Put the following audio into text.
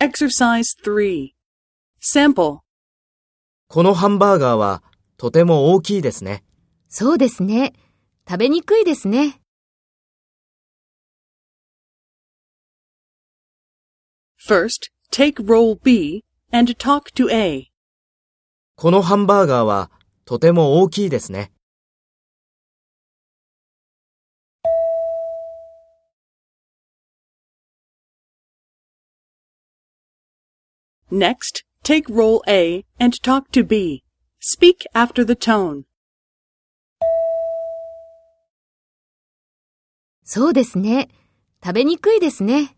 Exercise 3. Sample. このハンバーガーはとても大きいですね。そうですね。食べにくいですね。First, take role B and talk to A. このハンバーガーはとても大きいですね。Next, take role A and talk to B. Speak after the tone. そうですね。食べにくいですね。